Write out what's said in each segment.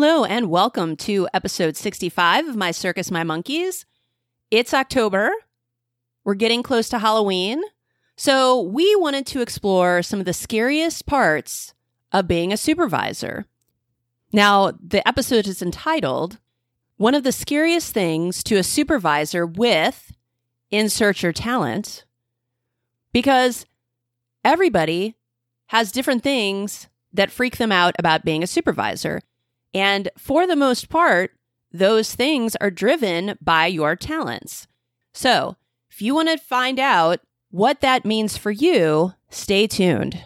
Hello, and welcome to episode 65 of My Circus, My Monkeys. It's October. We're getting close to Halloween. So, we wanted to explore some of the scariest parts of being a supervisor. Now, the episode is entitled One of the Scariest Things to a Supervisor with Insert Your Talent, because everybody has different things that freak them out about being a supervisor. And for the most part, those things are driven by your talents. So, if you want to find out what that means for you, stay tuned.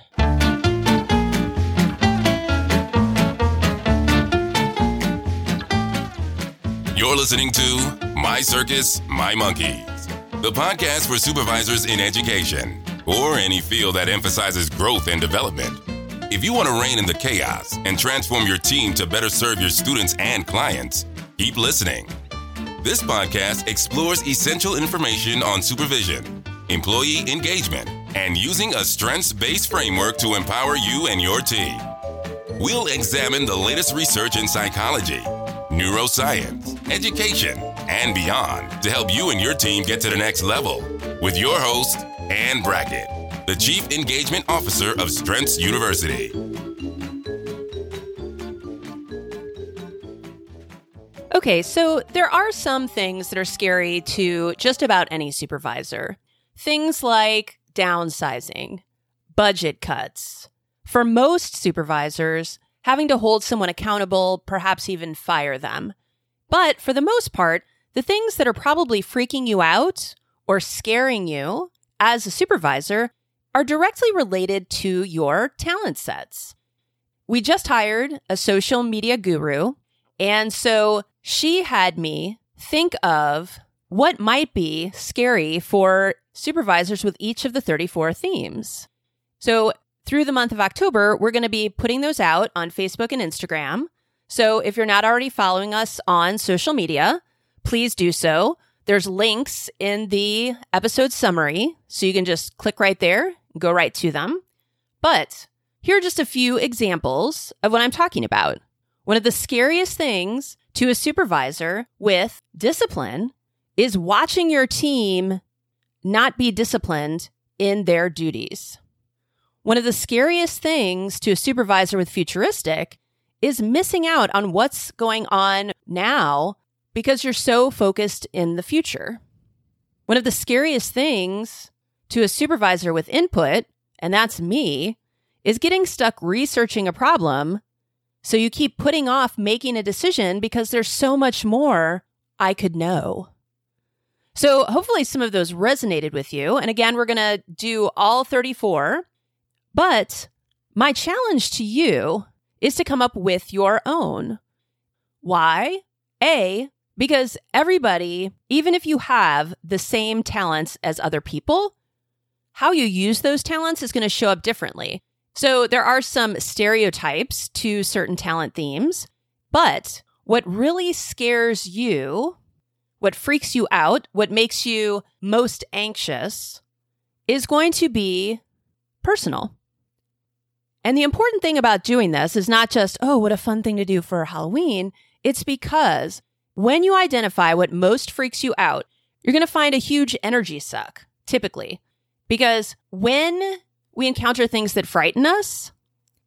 You're listening to My Circus, My Monkeys, the podcast for supervisors in education or any field that emphasizes growth and development. If you want to rein in the chaos and transform your team to better serve your students and clients, keep listening. This podcast explores essential information on supervision, employee engagement, and using a strengths based framework to empower you and your team. We'll examine the latest research in psychology, neuroscience, education, and beyond to help you and your team get to the next level with your host, Anne Brackett, the Chief Engagement Officer of Strengths University. Okay, so there are some things that are scary to just about any supervisor. Things like downsizing, budget cuts. For most supervisors, having to hold someone accountable, perhaps even fire them. But for the most part, the things that are probably freaking you out or scaring you as a supervisor are directly related to your talent sets. We just hired a social media guru, and so she had me think of what might be scary for supervisors with each of the 34 themes. So, through the month of October, we're going to be putting those out on Facebook and Instagram. So, if you're not already following us on social media, please do so. There's links in the episode summary, so you can just click right there, go right to them. But here are just a few examples of what I'm talking about. One of the scariest things to a supervisor with discipline is watching your team not be disciplined in their duties. One of the scariest things to a supervisor with futuristic is missing out on what's going on now because you're so focused in the future. One of the scariest things to a supervisor with input, and that's me, is getting stuck researching a problem. So you keep putting off making a decision because there's so much more I could know. So hopefully some of those resonated with you. And again, we're going to do all 34. But my challenge to you is to come up with your own. Why? A, because everybody, even if you have the same talents as other people, how you use those talents is going to show up differently. So there are some stereotypes to certain talent themes, but what really scares you, what freaks you out, what makes you most anxious is going to be personal. And the important thing about doing this is not just, oh, what a fun thing to do for Halloween. It's because when you identify what most freaks you out, you're going to find a huge energy suck, typically. Because when we encounter things that frighten us,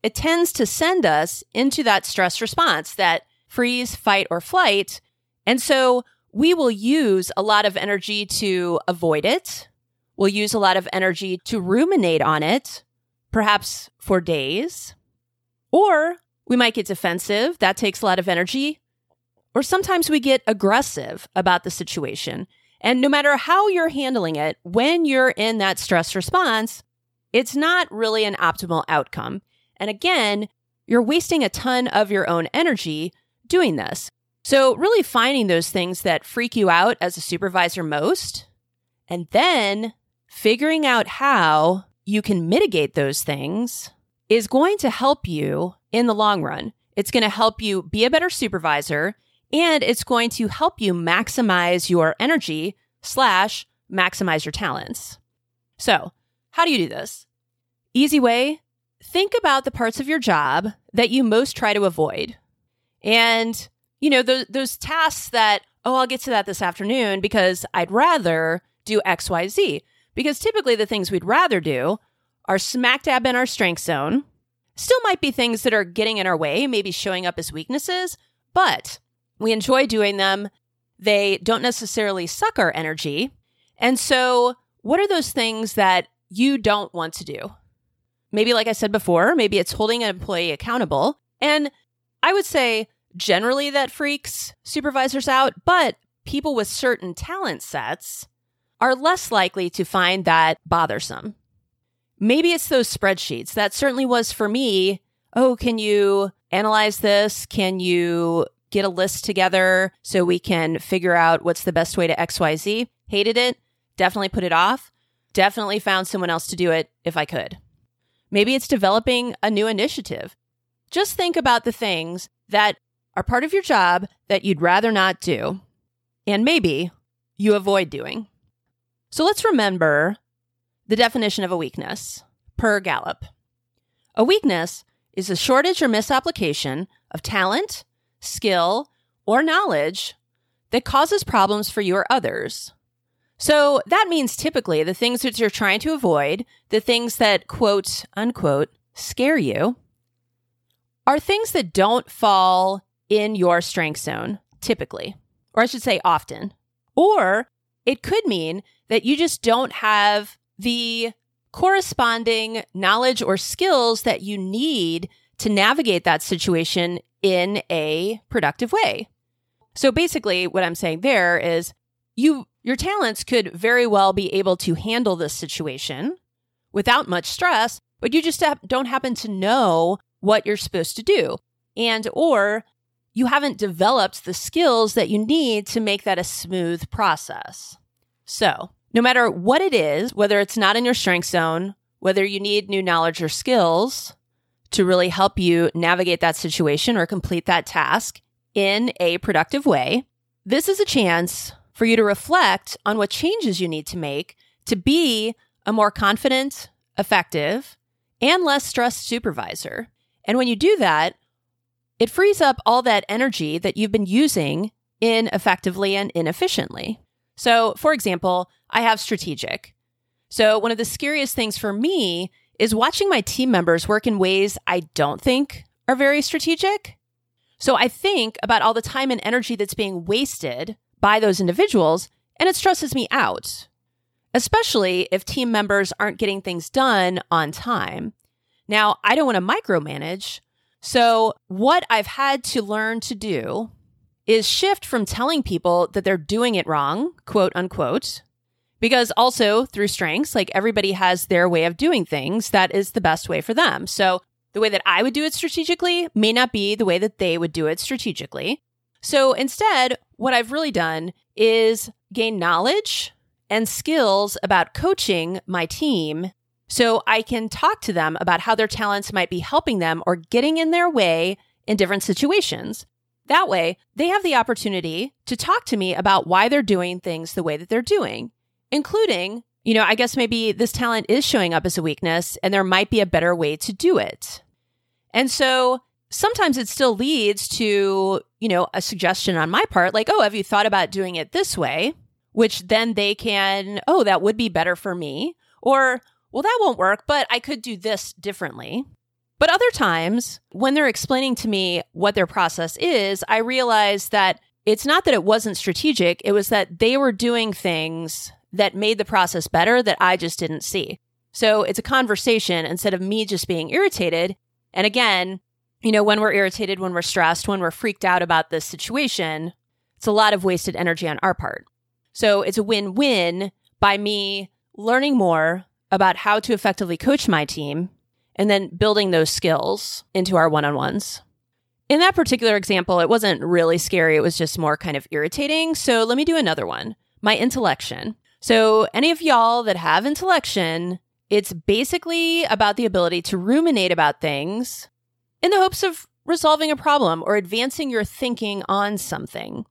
it tends to send us into that stress response, that freeze, fight, or flight. And so we will use a lot of energy to avoid it. We'll use a lot of energy to ruminate on it, perhaps for days. Or we might get defensive. That takes a lot of energy. Or sometimes we get aggressive about the situation. And no matter how you're handling it, when you're in that stress response, it's not really an optimal outcome. And again, you're wasting a ton of your own energy doing this. So, really finding those things that freak you out as a supervisor most, and then figuring out how you can mitigate those things is going to help you in the long run. It's going to help you be a better supervisor and it's going to help you maximize your energy slash maximize your talents. So, how do you do this? Easy way think about the parts of your job that you most try to avoid. And, you know, those, those tasks that, oh, I'll get to that this afternoon because I'd rather do XYZ. Because typically the things we'd rather do are smack dab in our strength zone. Still might be things that are getting in our way, maybe showing up as weaknesses, but we enjoy doing them. They don't necessarily suck our energy. And so, what are those things that you don't want to do? Maybe, like I said before, maybe it's holding an employee accountable. And I would say generally that freaks supervisors out, but people with certain talent sets are less likely to find that bothersome. Maybe it's those spreadsheets. That certainly was for me. Oh, can you analyze this? Can you get a list together so we can figure out what's the best way to XYZ? Hated it. Definitely put it off. Definitely found someone else to do it if I could. Maybe it's developing a new initiative. Just think about the things that are part of your job that you'd rather not do, and maybe you avoid doing. So let's remember the definition of a weakness per Gallup. A weakness is a shortage or misapplication of talent, skill, or knowledge that causes problems for you or others. So that means typically the things that you're trying to avoid, the things that quote unquote scare you, are things that don't fall in your strength zone, typically, or I should say often. Or it could mean that you just don't have the corresponding knowledge or skills that you need to navigate that situation in a productive way. So basically what I'm saying there is you your talents could very well be able to handle this situation without much stress, but you just don't happen to know what you're supposed to do. And or you haven't developed the skills that you need to make that a smooth process. So, no matter what it is, whether it's not in your strength zone, whether you need new knowledge or skills to really help you navigate that situation or complete that task in a productive way, this is a chance for you to reflect on what changes you need to make to be a more confident, effective, and less stressed supervisor. And when you do that, it frees up all that energy that you've been using ineffectively and inefficiently. So, for example, I have strategic. So, one of the scariest things for me is watching my team members work in ways I don't think are very strategic. So, I think about all the time and energy that's being wasted by those individuals, and it stresses me out, especially if team members aren't getting things done on time. Now, I don't want to micromanage. So, what I've had to learn to do is shift from telling people that they're doing it wrong, quote unquote, because also through strengths, like everybody has their way of doing things that is the best way for them. So the way that I would do it strategically may not be the way that they would do it strategically. So instead, what I've really done is gain knowledge and skills about coaching my team so I can talk to them about how their talents might be helping them or getting in their way in different situations. That way, they have the opportunity to talk to me about why they're doing things the way that they're doing, including, you know, I guess maybe this talent is showing up as a weakness and there might be a better way to do it. And so sometimes it still leads to, you know, a suggestion on my part, like, oh, have you thought about doing it this way? Which then they can, oh, that would be better for me. Or, well, that won't work, but I could do this differently. But other times, when they're explaining to me what their process is, I realize that it's not that it wasn't strategic, it was that they were doing things that made the process better that I just didn't see. So it's a conversation instead of me just being irritated. And again, you know, when we're irritated, when we're stressed, when we're freaked out about this situation, it's a lot of wasted energy on our part. So it's a win win by me learning more about how to effectively coach my team and then building those skills into our one on ones. In that particular example, it wasn't really scary. It was just more kind of irritating. So let me do another one my intellection. So, any of y'all that have intellection, it's basically about the ability to ruminate about things in the hopes of resolving a problem or advancing your thinking on something.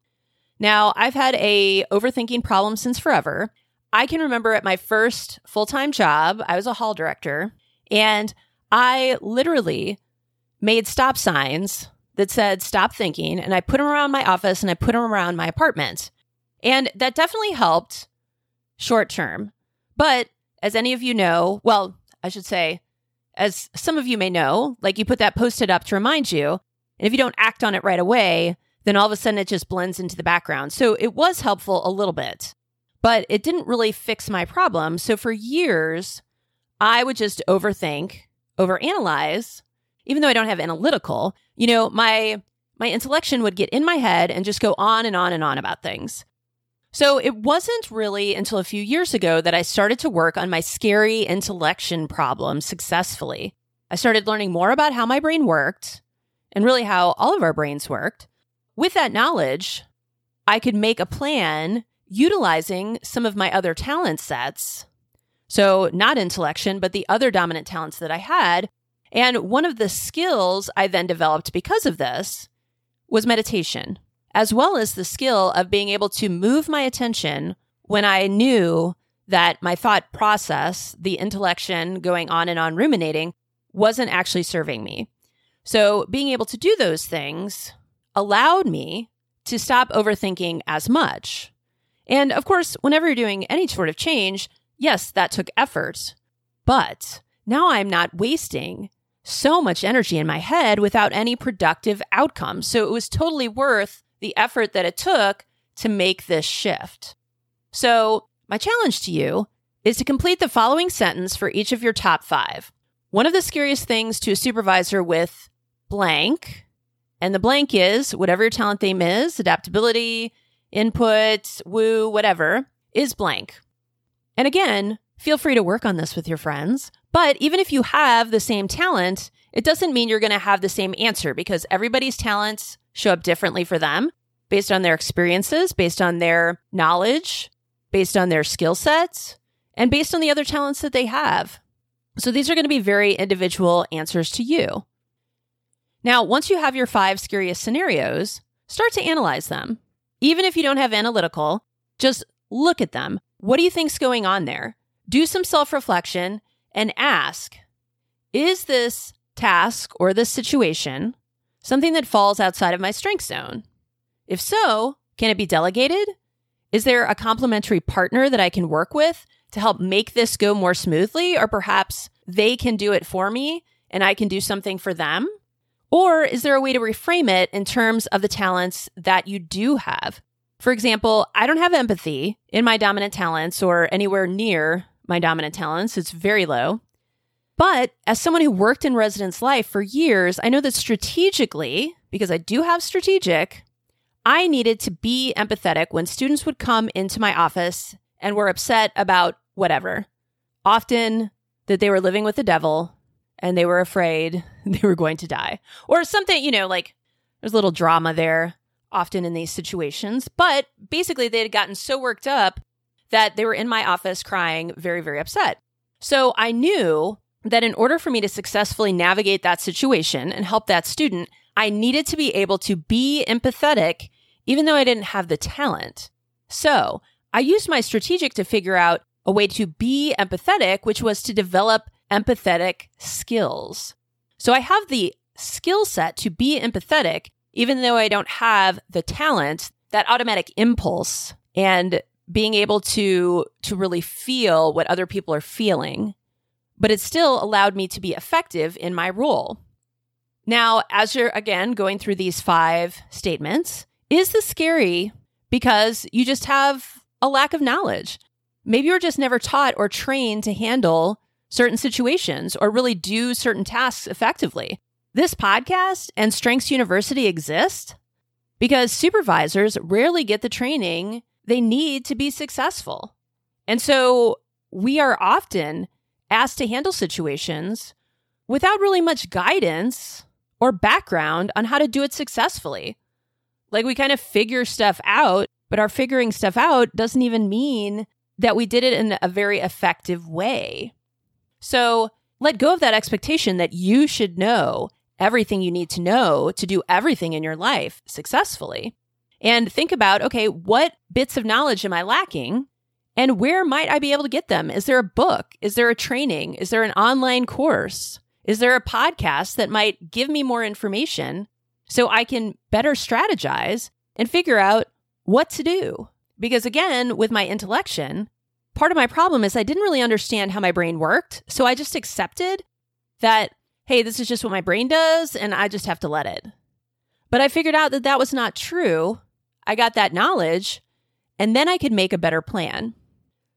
Now, I've had a overthinking problem since forever. I can remember at my first full-time job, I was a hall director, and I literally made stop signs that said, stop thinking. And I put them around my office and I put them around my apartment. And that definitely helped short term. But as any of you know, well, I should say, as some of you may know, like you put that post it up to remind you. And if you don't act on it right away, then all of a sudden it just blends into the background. So it was helpful a little bit, but it didn't really fix my problem. So for years, I would just overthink, overanalyze, even though I don't have analytical, you know, my my intellection would get in my head and just go on and on and on about things. So it wasn't really until a few years ago that I started to work on my scary intellection problem successfully. I started learning more about how my brain worked and really how all of our brains worked. With that knowledge, I could make a plan utilizing some of my other talent sets. So, not intellection, but the other dominant talents that I had and one of the skills I then developed because of this was meditation, as well as the skill of being able to move my attention when I knew that my thought process, the intellection going on and on ruminating, wasn't actually serving me. So, being able to do those things allowed me to stop overthinking as much. And of course, whenever you're doing any sort of change, yes, that took effort, but now I'm not wasting so much energy in my head without any productive outcome. So it was totally worth the effort that it took to make this shift. So, my challenge to you is to complete the following sentence for each of your top five. One of the scariest things to a supervisor with blank, and the blank is whatever your talent theme is adaptability, input, woo, whatever, is blank. And again, feel free to work on this with your friends. But even if you have the same talent, it doesn't mean you're going to have the same answer because everybody's talents show up differently for them based on their experiences, based on their knowledge, based on their skill sets, and based on the other talents that they have. So these are going to be very individual answers to you. Now, once you have your five scariest scenarios, start to analyze them. Even if you don't have analytical, just look at them. What do you think's going on there? Do some self reflection and ask Is this task or this situation something that falls outside of my strength zone? If so, can it be delegated? Is there a complementary partner that I can work with to help make this go more smoothly? Or perhaps they can do it for me and I can do something for them? Or is there a way to reframe it in terms of the talents that you do have? For example, I don't have empathy in my dominant talents or anywhere near my dominant talents. It's very low. But as someone who worked in residence life for years, I know that strategically, because I do have strategic, I needed to be empathetic when students would come into my office and were upset about whatever. Often that they were living with the devil and they were afraid they were going to die. Or something, you know, like there's a little drama there often in these situations. But basically, they had gotten so worked up that they were in my office crying, very, very upset. So I knew that in order for me to successfully navigate that situation and help that student, I needed to be able to be empathetic, even though I didn't have the talent. So I used my strategic to figure out a way to be empathetic, which was to develop empathetic skills. So I have the skill set to be empathetic, even though I don't have the talent, that automatic impulse and being able to to really feel what other people are feeling but it still allowed me to be effective in my role. Now as you're again going through these five statements is this scary because you just have a lack of knowledge? Maybe you're just never taught or trained to handle certain situations or really do certain tasks effectively. This podcast and strengths university exist because supervisors rarely get the training they need to be successful. And so we are often asked to handle situations without really much guidance or background on how to do it successfully. Like we kind of figure stuff out, but our figuring stuff out doesn't even mean that we did it in a very effective way. So let go of that expectation that you should know everything you need to know to do everything in your life successfully and think about okay, what bits of knowledge am I lacking? And where might I be able to get them? Is there a book? Is there a training? Is there an online course? Is there a podcast that might give me more information so I can better strategize and figure out what to do. Because again, with my intellection, part of my problem is I didn't really understand how my brain worked. So I just accepted that, hey, this is just what my brain does and I just have to let it. But I figured out that that was not true. I got that knowledge and then I could make a better plan.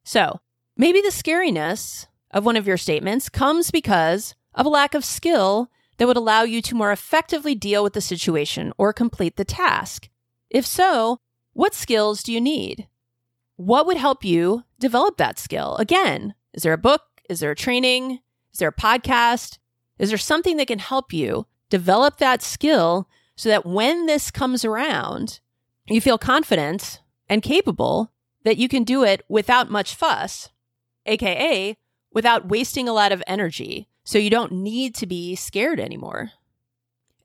So maybe the scariness of one of your statements comes because of a lack of skill that would allow you to more effectively deal with the situation or complete the task. If so, what skills do you need? What would help you develop that skill? Again, is there a book? Is there a training? Is there a podcast? Is there something that can help you develop that skill so that when this comes around, you feel confident and capable that you can do it without much fuss, aka without wasting a lot of energy. So you don't need to be scared anymore.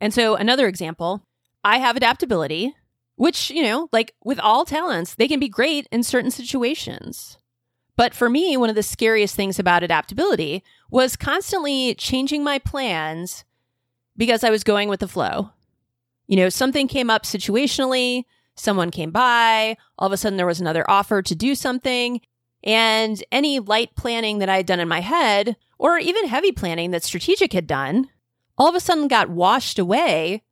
And so, another example I have adaptability which, you know, like with all talents, they can be great in certain situations. But for me, one of the scariest things about adaptability was constantly changing my plans because I was going with the flow. You know, something came up situationally, someone came by, all of a sudden there was another offer to do something, and any light planning that I had done in my head, or even heavy planning that strategic had done, all of a sudden got washed away,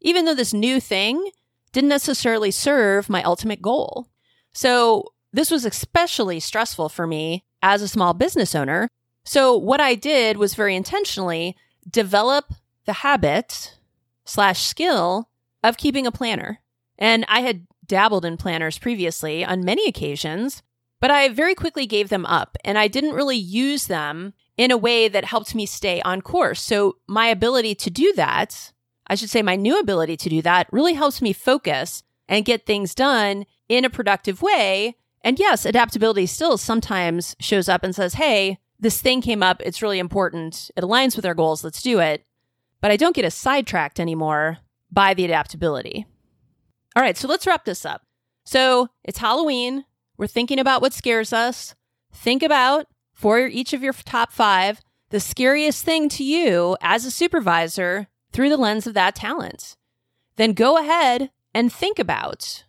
even though this new thing didn't necessarily serve my ultimate goal. So this was especially stressful for me as a small business owner. So what I did was very intentionally develop the habit slash skill of keeping a planner. And I had dabbled in planners previously on many occasions, but I very quickly gave them up and I didn't really use them in a way that helped me stay on course. So my ability to do that I should say my new ability to do that really helps me focus and get things done in a productive way. And yes, adaptability still sometimes shows up and says, Hey, this thing came up. It's really important. It aligns with our goals. Let's do it. But I don't get as sidetracked anymore by the adaptability. All right, so let's wrap this up. So it's Halloween. We're thinking about what scares us. Think about for each of your top five the scariest thing to you as a supervisor through the lens of that talent. Then go ahead and think about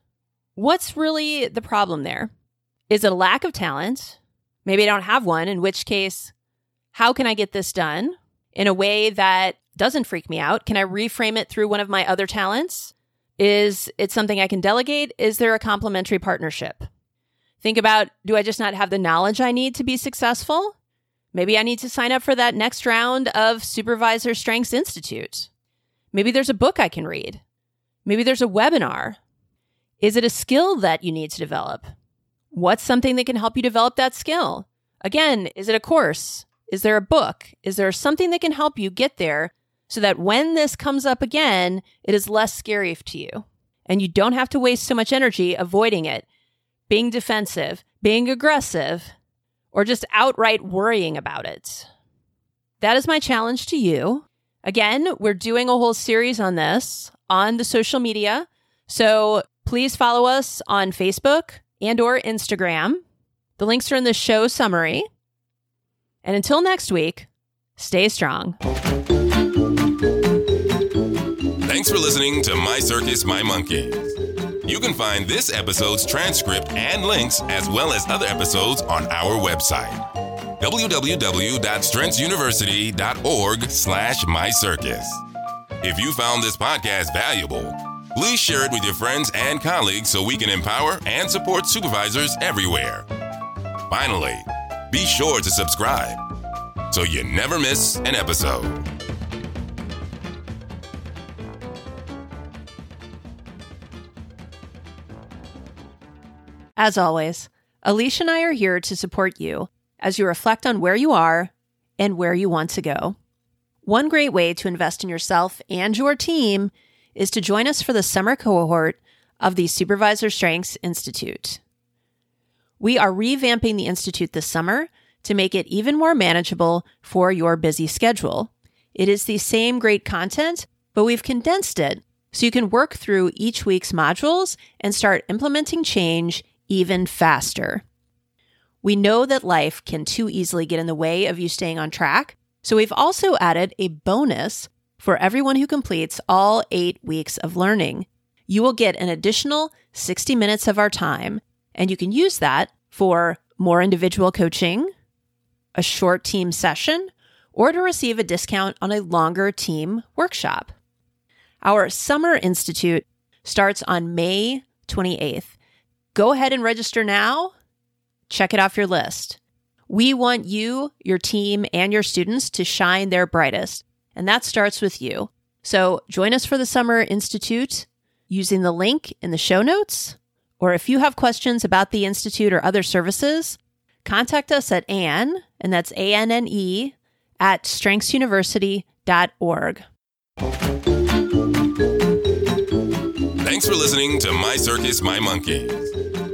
what's really the problem there. Is it a lack of talent? Maybe I don't have one, in which case, how can I get this done in a way that doesn't freak me out? Can I reframe it through one of my other talents? Is it something I can delegate? Is there a complementary partnership? Think about do I just not have the knowledge I need to be successful? Maybe I need to sign up for that next round of Supervisor Strengths Institute. Maybe there's a book I can read. Maybe there's a webinar. Is it a skill that you need to develop? What's something that can help you develop that skill? Again, is it a course? Is there a book? Is there something that can help you get there so that when this comes up again, it is less scary to you? And you don't have to waste so much energy avoiding it, being defensive, being aggressive, or just outright worrying about it. That is my challenge to you. Again, we're doing a whole series on this on the social media. So please follow us on Facebook and or Instagram. The links are in the show summary. And until next week, stay strong. Thanks for listening to My Circus, My Monkeys. You can find this episode's transcript and links, as well as other episodes, on our website www.strengthsuniversity.org slash mycircus. If you found this podcast valuable, please share it with your friends and colleagues so we can empower and support supervisors everywhere. Finally, be sure to subscribe so you never miss an episode. As always, Alicia and I are here to support you as you reflect on where you are and where you want to go. One great way to invest in yourself and your team is to join us for the summer cohort of the Supervisor Strengths Institute. We are revamping the Institute this summer to make it even more manageable for your busy schedule. It is the same great content, but we've condensed it so you can work through each week's modules and start implementing change even faster. We know that life can too easily get in the way of you staying on track, so we've also added a bonus for everyone who completes all eight weeks of learning. You will get an additional 60 minutes of our time, and you can use that for more individual coaching, a short team session, or to receive a discount on a longer team workshop. Our Summer Institute starts on May 28th. Go ahead and register now. Check it off your list. We want you, your team, and your students to shine their brightest, and that starts with you. So join us for the Summer Institute using the link in the show notes. Or if you have questions about the Institute or other services, contact us at Anne, and that's A N N E, at strengthsuniversity.org. Thanks for listening to My Circus, My Monkeys.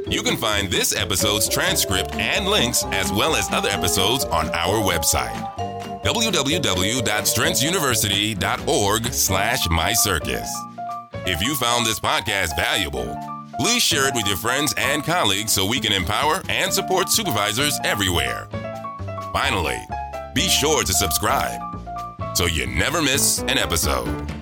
You can find this episode's transcript and links, as well as other episodes, on our website www.strengthsuniversity.org slash mycircus. If you found this podcast valuable, please share it with your friends and colleagues so we can empower and support supervisors everywhere. Finally, be sure to subscribe so you never miss an episode.